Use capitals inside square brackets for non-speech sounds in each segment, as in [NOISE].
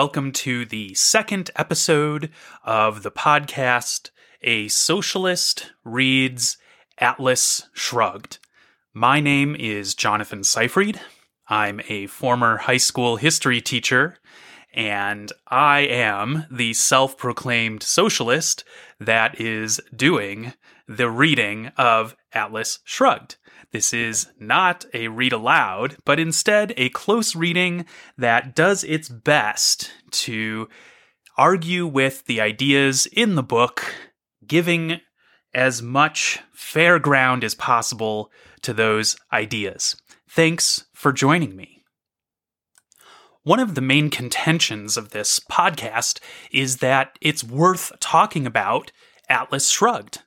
Welcome to the second episode of the podcast A Socialist Reads Atlas Shrugged. My name is Jonathan Seyfried. I'm a former high school history teacher, and I am the self proclaimed socialist that is doing the reading of Atlas Shrugged. This is not a read aloud, but instead a close reading that does its best to argue with the ideas in the book, giving as much fair ground as possible to those ideas. Thanks for joining me. One of the main contentions of this podcast is that it's worth talking about Atlas Shrugged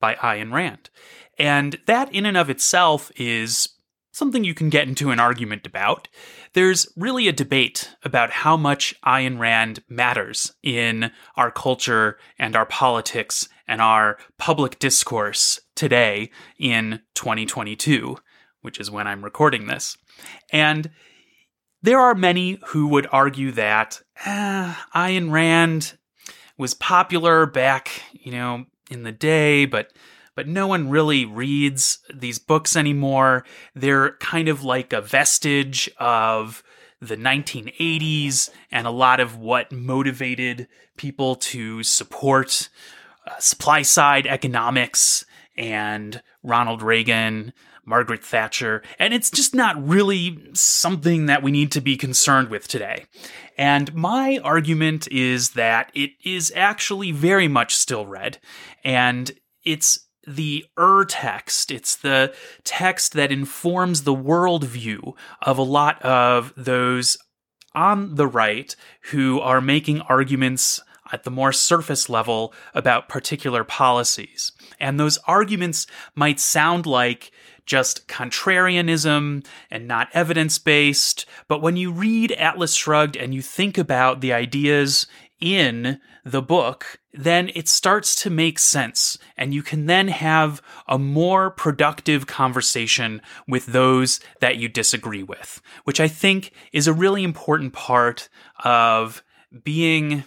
by Ayn Rand. And that, in and of itself, is something you can get into an argument about. There's really a debate about how much Ayn Rand matters in our culture and our politics and our public discourse today in 2022, which is when I'm recording this. And there are many who would argue that eh, Ayn Rand was popular back, you know, in the day, but but no one really reads these books anymore. They're kind of like a vestige of the 1980s and a lot of what motivated people to support uh, supply side economics and Ronald Reagan, Margaret Thatcher, and it's just not really something that we need to be concerned with today. And my argument is that it is actually very much still read, and it's the ur text. It's the text that informs the worldview of a lot of those on the right who are making arguments at the more surface level about particular policies. And those arguments might sound like just contrarianism and not evidence based, but when you read Atlas Shrugged and you think about the ideas in the book, then it starts to make sense. And you can then have a more productive conversation with those that you disagree with, which I think is a really important part of being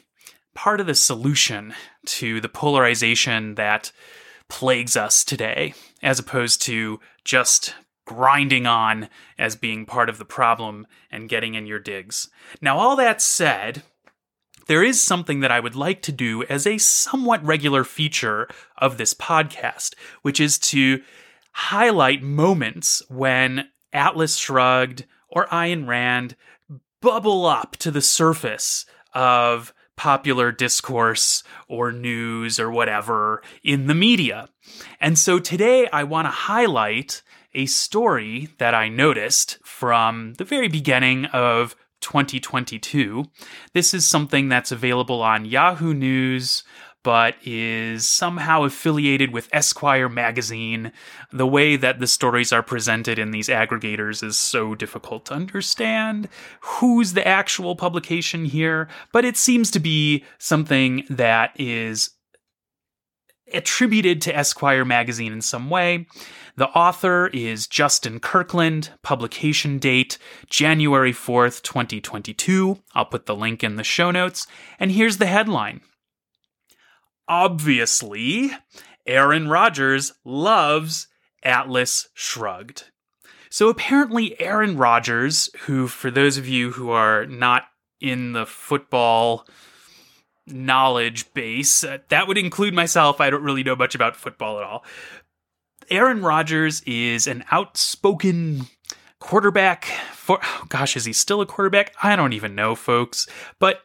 part of the solution to the polarization that plagues us today, as opposed to just grinding on as being part of the problem and getting in your digs. Now, all that said, there is something that I would like to do as a somewhat regular feature of this podcast, which is to highlight moments when Atlas Shrugged or Ayn Rand bubble up to the surface of popular discourse or news or whatever in the media. And so today I want to highlight a story that I noticed from the very beginning of 2022. This is something that's available on Yahoo News, but is somehow affiliated with Esquire magazine. The way that the stories are presented in these aggregators is so difficult to understand. Who's the actual publication here? But it seems to be something that is attributed to Esquire magazine in some way. The author is Justin Kirkland, publication date January 4th, 2022. I'll put the link in the show notes. And here's the headline Obviously, Aaron Rodgers loves Atlas Shrugged. So apparently, Aaron Rodgers, who, for those of you who are not in the football knowledge base. Uh, that would include myself. I don't really know much about football at all. Aaron Rodgers is an outspoken quarterback for oh gosh, is he still a quarterback? I don't even know, folks. But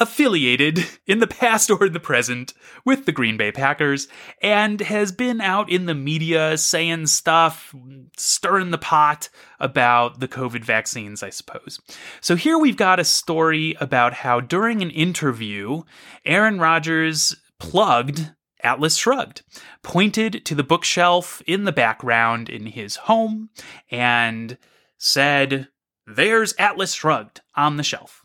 affiliated in the past or in the present with the Green Bay Packers and has been out in the media saying stuff, stirring the pot about the COVID vaccines, I suppose. So here we've got a story about how during an interview, Aaron Rodgers plugged Atlas Shrugged, pointed to the bookshelf in the background in his home, and said, There's Atlas Shrugged on the shelf.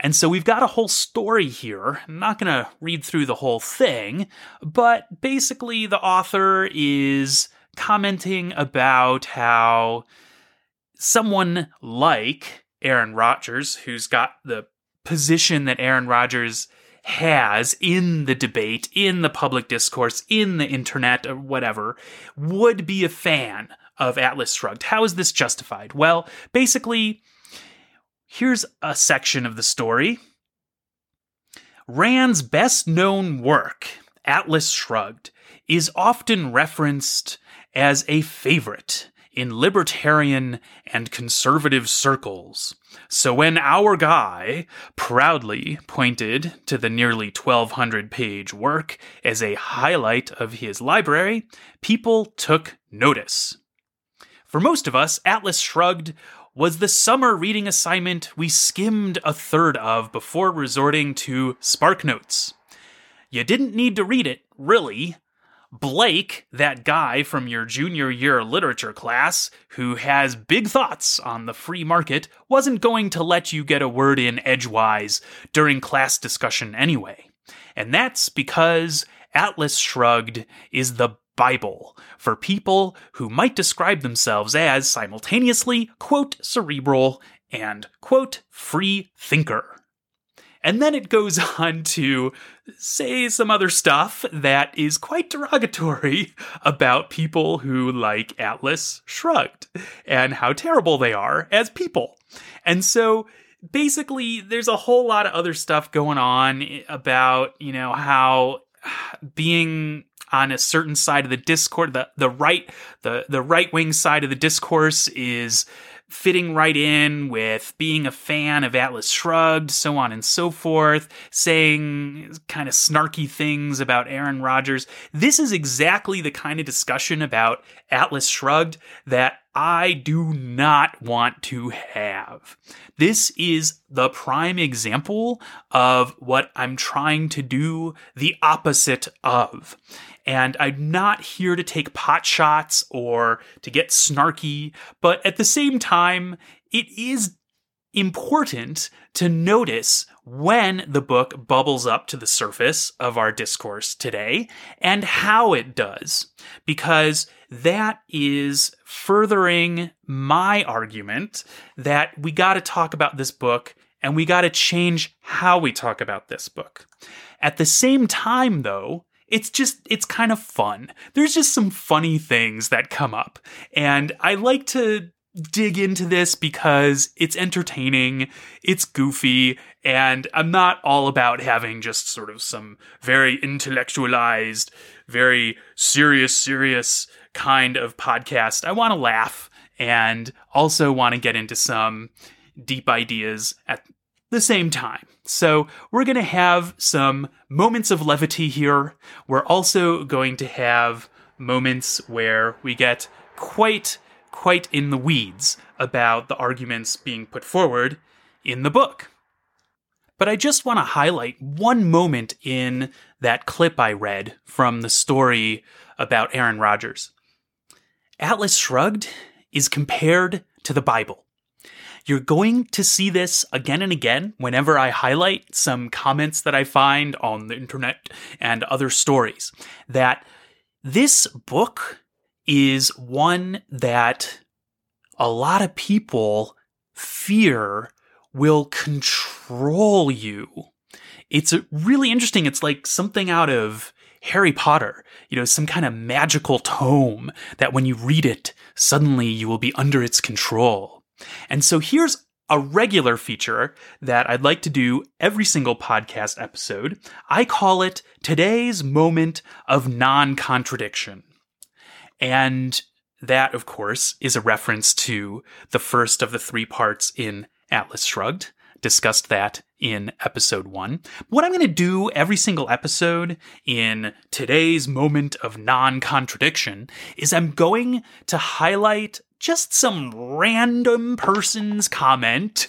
And so we've got a whole story here. I'm not going to read through the whole thing, but basically, the author is commenting about how someone like Aaron Rodgers, who's got the position that Aaron Rodgers has in the debate, in the public discourse, in the internet, or whatever, would be a fan of Atlas Shrugged. How is this justified? Well, basically, here's a section of the story. Rand's best known work, Atlas Shrugged, is often referenced as a favorite in libertarian and conservative circles. So when our guy proudly pointed to the nearly 1200 page work as a highlight of his library, people took notice. For most of us, Atlas Shrugged was the summer reading assignment we skimmed a third of before resorting to SparkNotes. You didn't need to read it, really, Blake, that guy from your junior year literature class who has big thoughts on the free market, wasn't going to let you get a word in edgewise during class discussion anyway. And that's because Atlas Shrugged is the Bible for people who might describe themselves as simultaneously, quote, cerebral and, quote, free thinker. And then it goes [LAUGHS] on to say some other stuff that is quite derogatory [LAUGHS] about people who like Atlas Shrugged and how terrible they are as people. And so basically, there's a whole lot of other stuff going on about, you know, how being on a certain side of the discourse the the right the the right wing side of the discourse is fitting right in with being a fan of Atlas Shrugged, so on and so forth, saying kind of snarky things about Aaron Rodgers. This is exactly the kind of discussion about Atlas Shrugged that I do not want to have. This is the prime example of what I'm trying to do the opposite of. And I'm not here to take pot shots or to get snarky, but at the same time, it is important to notice when the book bubbles up to the surface of our discourse today and how it does, because that is furthering my argument that we got to talk about this book and we got to change how we talk about this book. At the same time, though, it's just it's kind of fun. There's just some funny things that come up. And I like to dig into this because it's entertaining, it's goofy, and I'm not all about having just sort of some very intellectualized, very serious, serious kind of podcast. I want to laugh and also want to get into some deep ideas at the same time. So, we're going to have some moments of levity here. We're also going to have moments where we get quite, quite in the weeds about the arguments being put forward in the book. But I just want to highlight one moment in that clip I read from the story about Aaron Rodgers. Atlas Shrugged is compared to the Bible. You're going to see this again and again whenever I highlight some comments that I find on the internet and other stories. That this book is one that a lot of people fear will control you. It's really interesting. It's like something out of Harry Potter, you know, some kind of magical tome that when you read it, suddenly you will be under its control. And so here's a regular feature that I'd like to do every single podcast episode. I call it today's moment of non contradiction. And that, of course, is a reference to the first of the three parts in Atlas Shrugged. Discussed that in episode one. What I'm going to do every single episode in today's moment of non contradiction is I'm going to highlight just some random person's comment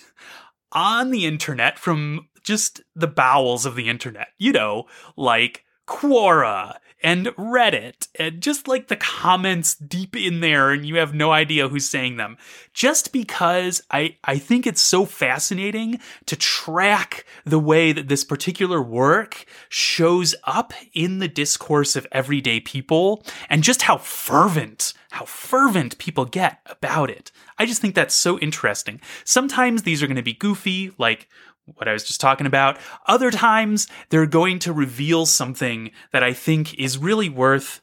on the internet from just the bowels of the internet. You know, like Quora and Reddit and just like the comments deep in there and you have no idea who's saying them. Just because I, I think it's so fascinating to track the way that this particular work shows up in the discourse of everyday people and just how fervent, how fervent people get about it. I just think that's so interesting. Sometimes these are going to be goofy, like what I was just talking about. Other times, they're going to reveal something that I think is really worth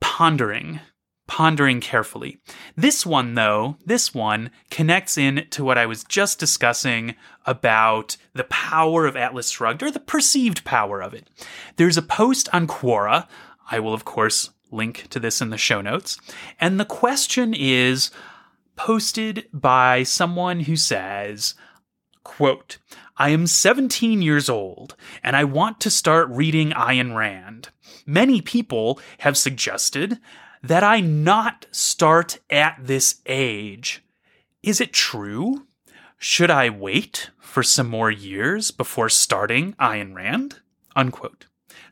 pondering, pondering carefully. This one, though, this one connects in to what I was just discussing about the power of Atlas Shrugged, or the perceived power of it. There's a post on Quora. I will, of course, link to this in the show notes. And the question is posted by someone who says, Quote, I am 17 years old and I want to start reading Ayn Rand. Many people have suggested that I not start at this age. Is it true? Should I wait for some more years before starting Ayn Rand? Unquote.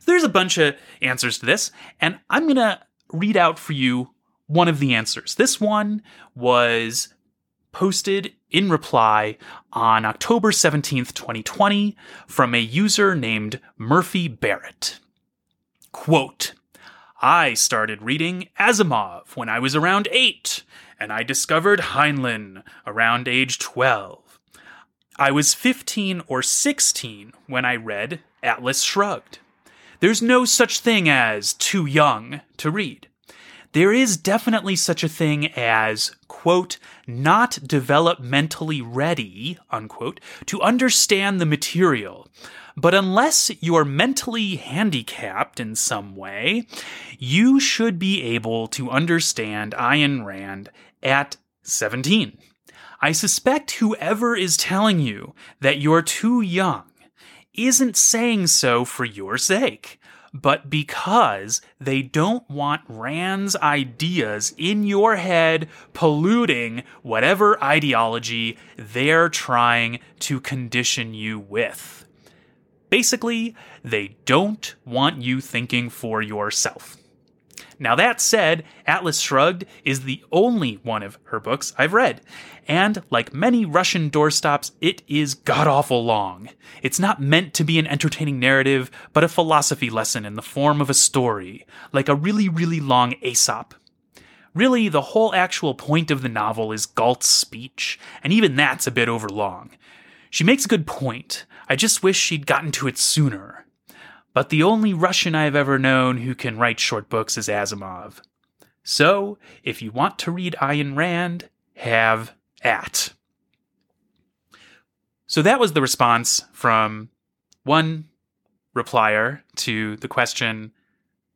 There's a bunch of answers to this, and I'm going to read out for you one of the answers. This one was posted in reply on October 17th, 2020, from a user named Murphy Barrett. Quote, I started reading Asimov when I was around 8, and I discovered Heinlein around age 12. I was 15 or 16 when I read Atlas Shrugged. There's no such thing as too young to read there is definitely such a thing as, quote, not developmentally ready, unquote, to understand the material. But unless you're mentally handicapped in some way, you should be able to understand Ayn Rand at 17. I suspect whoever is telling you that you're too young isn't saying so for your sake but because they don't want Rand's ideas in your head polluting whatever ideology they're trying to condition you with. Basically, they don't want you thinking for yourself. Now, that said, Atlas Shrugged is the only one of her books I've read, and like many Russian doorstops, it is god awful long. It's not meant to be an entertaining narrative, but a philosophy lesson in the form of a story, like a really, really long Aesop. Really, the whole actual point of the novel is Galt's speech, and even that's a bit overlong. She makes a good point. I just wish she'd gotten to it sooner but the only Russian I've ever known who can write short books is Asimov. So, if you want to read Ayn Rand, have at. So that was the response from one replier to the question,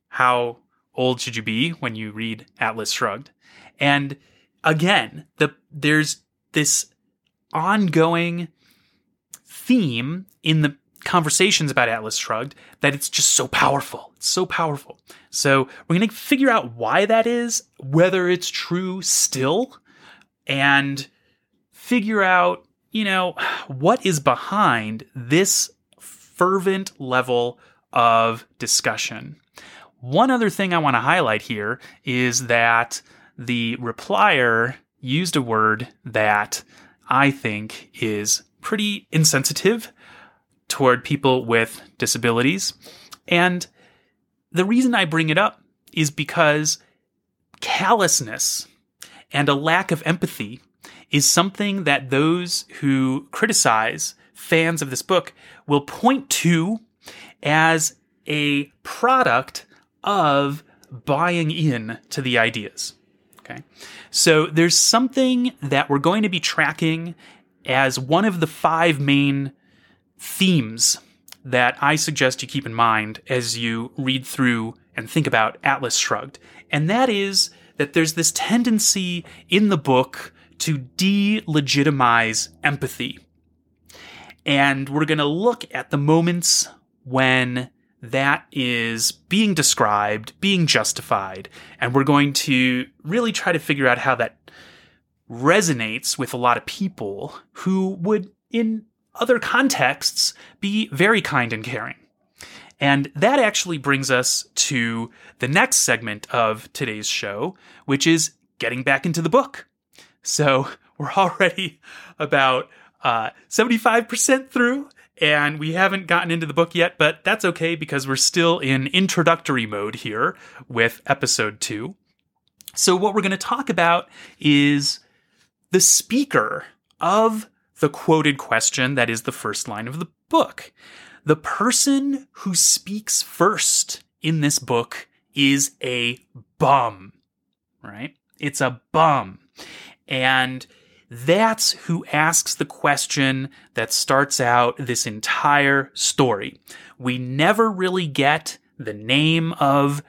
How old should you be when you read Atlas Shrugged? And again, the, there's this ongoing theme in the conversations about Atlas Shrugged that it's just so powerful. It's so powerful. So we're going to figure out why that is, whether it's true still, and figure out, you know, what is behind this fervent level of discussion. One other thing I want to highlight here is that the replier used a word that I think is pretty insensitive toward people with disabilities. And the reason I bring it up is because callousness and a lack of empathy is something that those who criticize fans of this book will point to as a product of buying in to the ideas. Okay. So there's something that we're going to be tracking as one of the five main themes that I suggest you keep in mind as you read through and think about Atlas Shrugged. And that is that there's this tendency in the book to delegitimize empathy. And we're going to look at the moments when that is being described, being justified, and we're going to really try to figure out how that resonates with a lot of people who would, in other contexts, be very kind and caring. And that actually brings us to the next segment of today's show, which is getting back into the book. So [LAUGHS] we're already about uh, 75% through, and we haven't gotten into the book yet, but that's okay because we're still in introductory mode here with episode two. So, what we're going to talk about is the speaker of the quoted question that is the first line of the book. The person who speaks first in this book is a bum, right? It's a bum. And that's who asks the question that starts out this entire story. We never really get the name of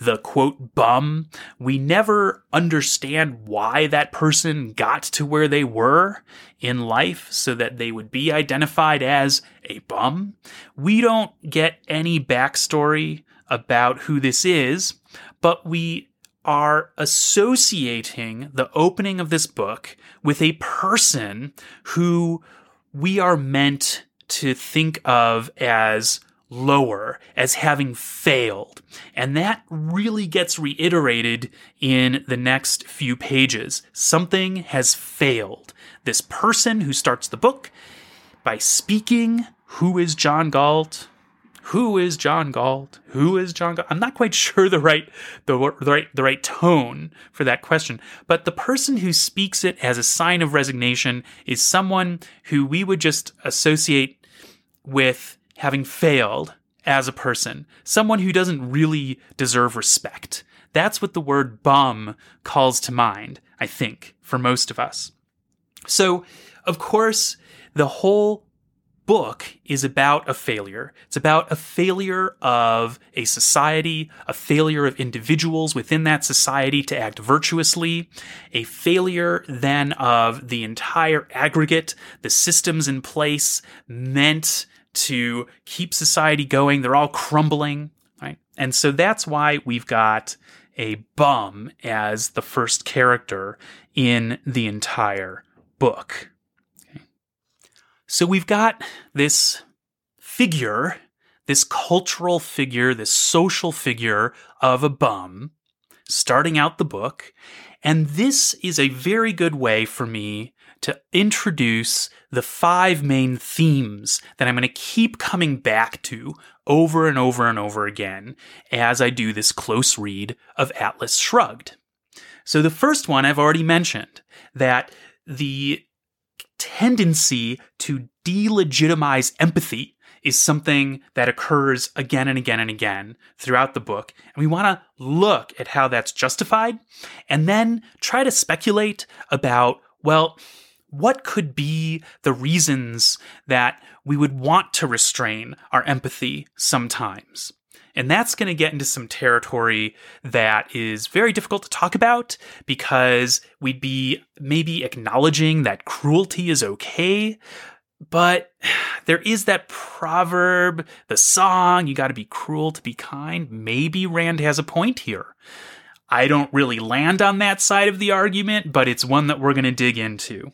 the quote bum. We never understand why that person got to where they were in life so that they would be identified as a bum. We don't get any backstory about who this is, but we are associating the opening of this book with a person who we are meant to think of as lower, as having failed. And that really gets reiterated in the next few pages. Something has failed. This person who starts the book by speaking, who is John Galt? who is John Galt? Who is John Galt? I'm not quite [LAUGHS] sure the right the, the right the right tone for that question, but the person who speaks it as a sign of resignation is someone who we would just associate with having failed as a person, someone who doesn't really deserve respect. That's what the word bum calls to mind, I think, for most of us. So, of course, the whole book is about a failure. It's about a failure of a society, a failure of individuals within that society to act virtuously, a failure then of the entire aggregate, the systems in place meant to keep society going. They're all crumbling, right? And so that's why we've got a bum as the first character in the entire book. So we've got this figure, this cultural figure, this social figure of a bum starting out the book. And this is a very good way for me to introduce the five main themes that I'm going to keep coming back to over and over and over again as I do this close read of Atlas Shrugged. So the first one I've already mentioned that the tendency to delegitimize empathy is something that occurs again and again and again throughout the book. And we want to look at how that's justified and then try to speculate about, well, what could be the reasons that we would want to restrain our empathy sometimes? And that's going to get into some territory that is very difficult to talk about because we'd be maybe acknowledging that cruelty is okay. But [SIGHS] there is that proverb, the song, you got to be cruel to be kind. Maybe Rand has a point here. I don't really land on that side of the argument, but it's one that we're going to dig into.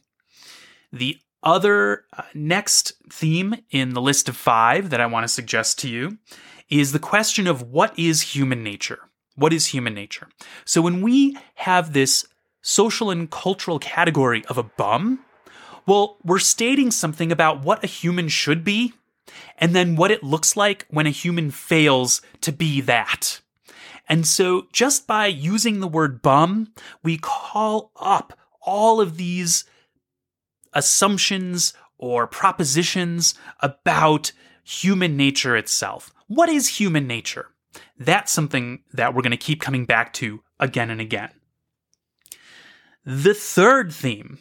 The other uh, next theme in the list of five that I want to suggest to you is the question of what is human nature? What is human nature? So when we have this social and cultural category of a bum, well, we're stating something about what a human should be and then what it looks like when a human fails to be that. And so just by using the word bum, we call up all of these assumptions or propositions about human nature itself. What is human nature? That's something that we're going to keep coming back to again and again. The third theme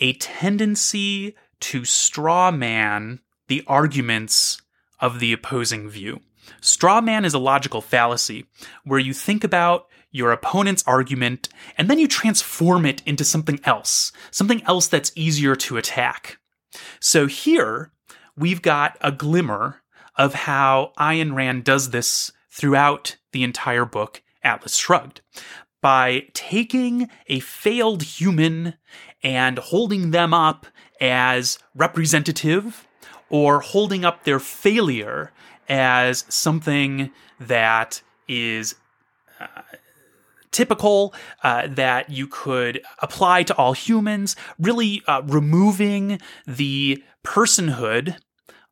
a tendency to straw man the arguments of the opposing view. Straw man is a logical fallacy where you think about your opponent's argument and then you transform it into something else, something else that's easier to attack. So here we've got a glimmer of how Ayn Rand does this throughout the entire book, Atlas Shrugged, by taking a failed human and holding them up as representative or holding up their failure as something that is typical uh, that you could apply to all humans, really uh, removing the personhood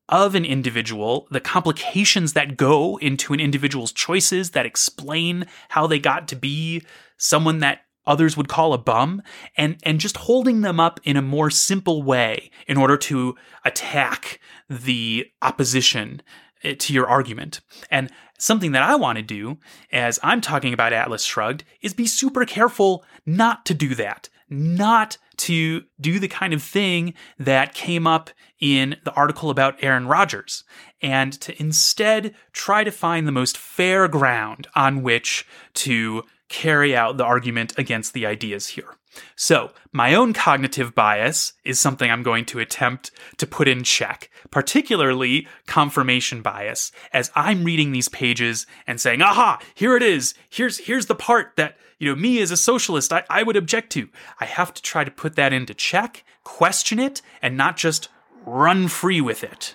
of an individual, the complications that go into an individual's choices that explain how they got to be someone that others would call a bum and and just holding them up in a more simple way in order to attack the opposition Uh, to your argument. And something that I want to do as I'm talking about Atlas Shrugged is be super careful not to do that. Not to do the kind of thing that came up in the article about Aaron Rodgers, and to instead try to find the most fair ground on which to carry out the argument against the ideas here. So, my own cognitive bias is something I'm going to attempt to put in check, particularly confirmation bias, as I'm reading these pages and saying, aha, here it is. Here's, here's the part that, you know, me as a socialist, I, I would object to. I have to try to put that into check, question it, and not just run free with it.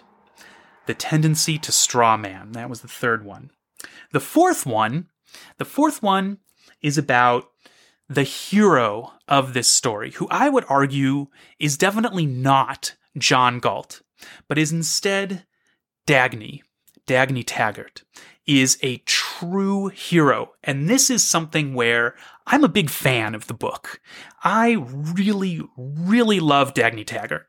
The tendency to straw man. That was the third one. The fourth one, the fourth one is about the hero of this story, who I would argue is definitely not John Galt, but is instead Dagny. Dagny Taggart is a true hero. And this is something where I'm a big fan of the book. I really, really love Dagny Taggart.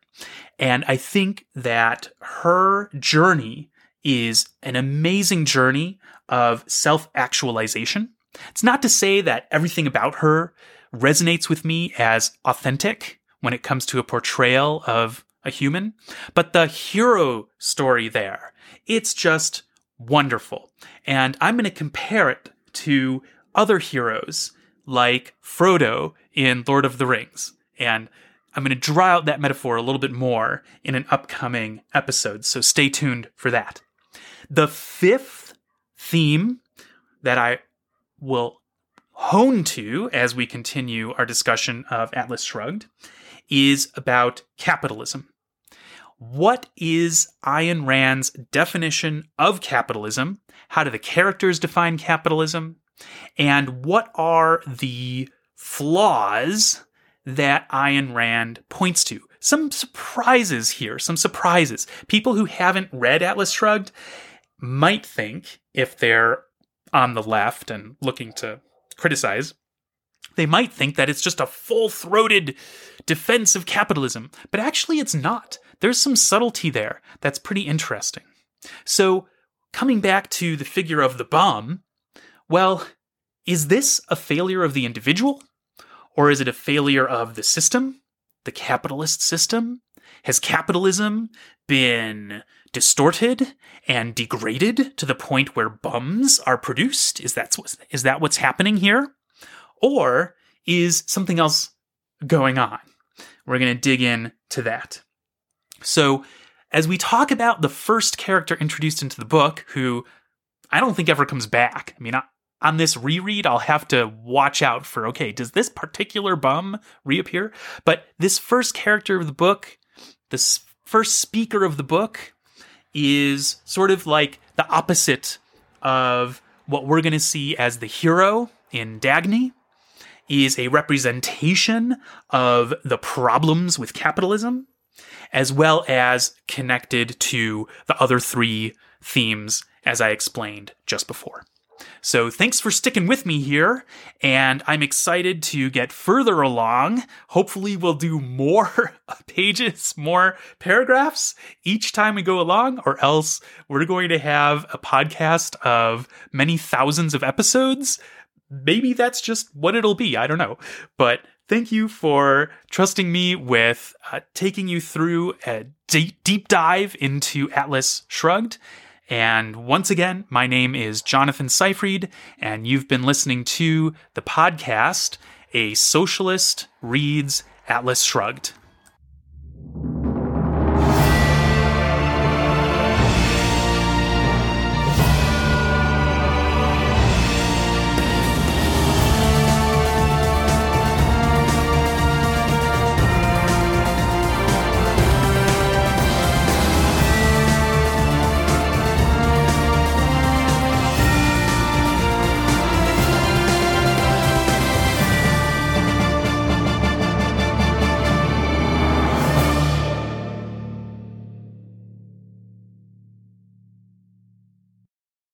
And I think that her journey is an amazing journey of self actualization it's not to say that everything about her resonates with me as authentic when it comes to a portrayal of a human, but the hero story there, it's just wonderful. And I'm going to compare it to other heroes like Frodo in Lord of the Rings. And I'm going to draw out that metaphor a little bit more in an upcoming episode, so stay tuned for that. The fifth theme that I will hone to as we continue our discussion of Atlas Shrugged is about capitalism. What is Ayn Rand's definition of capitalism? How do the characters define capitalism? And what are the flaws that Ayn Rand points to? Some surprises here, some surprises. People who haven't read Atlas Shrugged might think, if they're on the left and looking to criticize, they might think that it's just a full throated defense of capitalism, but actually it's not. There's some subtlety there that's pretty interesting. So, coming back to the figure of the bum, well, is this a failure of the individual? Or is it a failure of the system, the capitalist system? Has capitalism been distorted and degraded to the point where bums are produced? Is that is that what's happening here? Or is something else going on? We're going to dig in to that. So, as we talk about the first character introduced into the book, who I don't think ever comes back. I mean, on this reread, I'll have to watch out for okay, does this particular bum reappear? But this first character of the book, this first speaker of the book, is sort of like the opposite of what we're going to see as the hero in Dagny is a representation of the problems with capitalism as well as connected to the other three themes as I explained just before. So thanks for sticking with me here, and I'm excited to get further along. Hopefully, we'll do more [LAUGHS] pages, more paragraphs each time we go along, or else we're going to have a podcast of many thousands of episodes. Maybe that's just what it'll be. I don't know. But thank you for trusting me with uh, taking you through a deep, deep dive into Atlas Shrugged. And once again, my name is Jonathan Seyfried, and you've been listening to the podcast, A Socialist Reads Atlas Shrugged.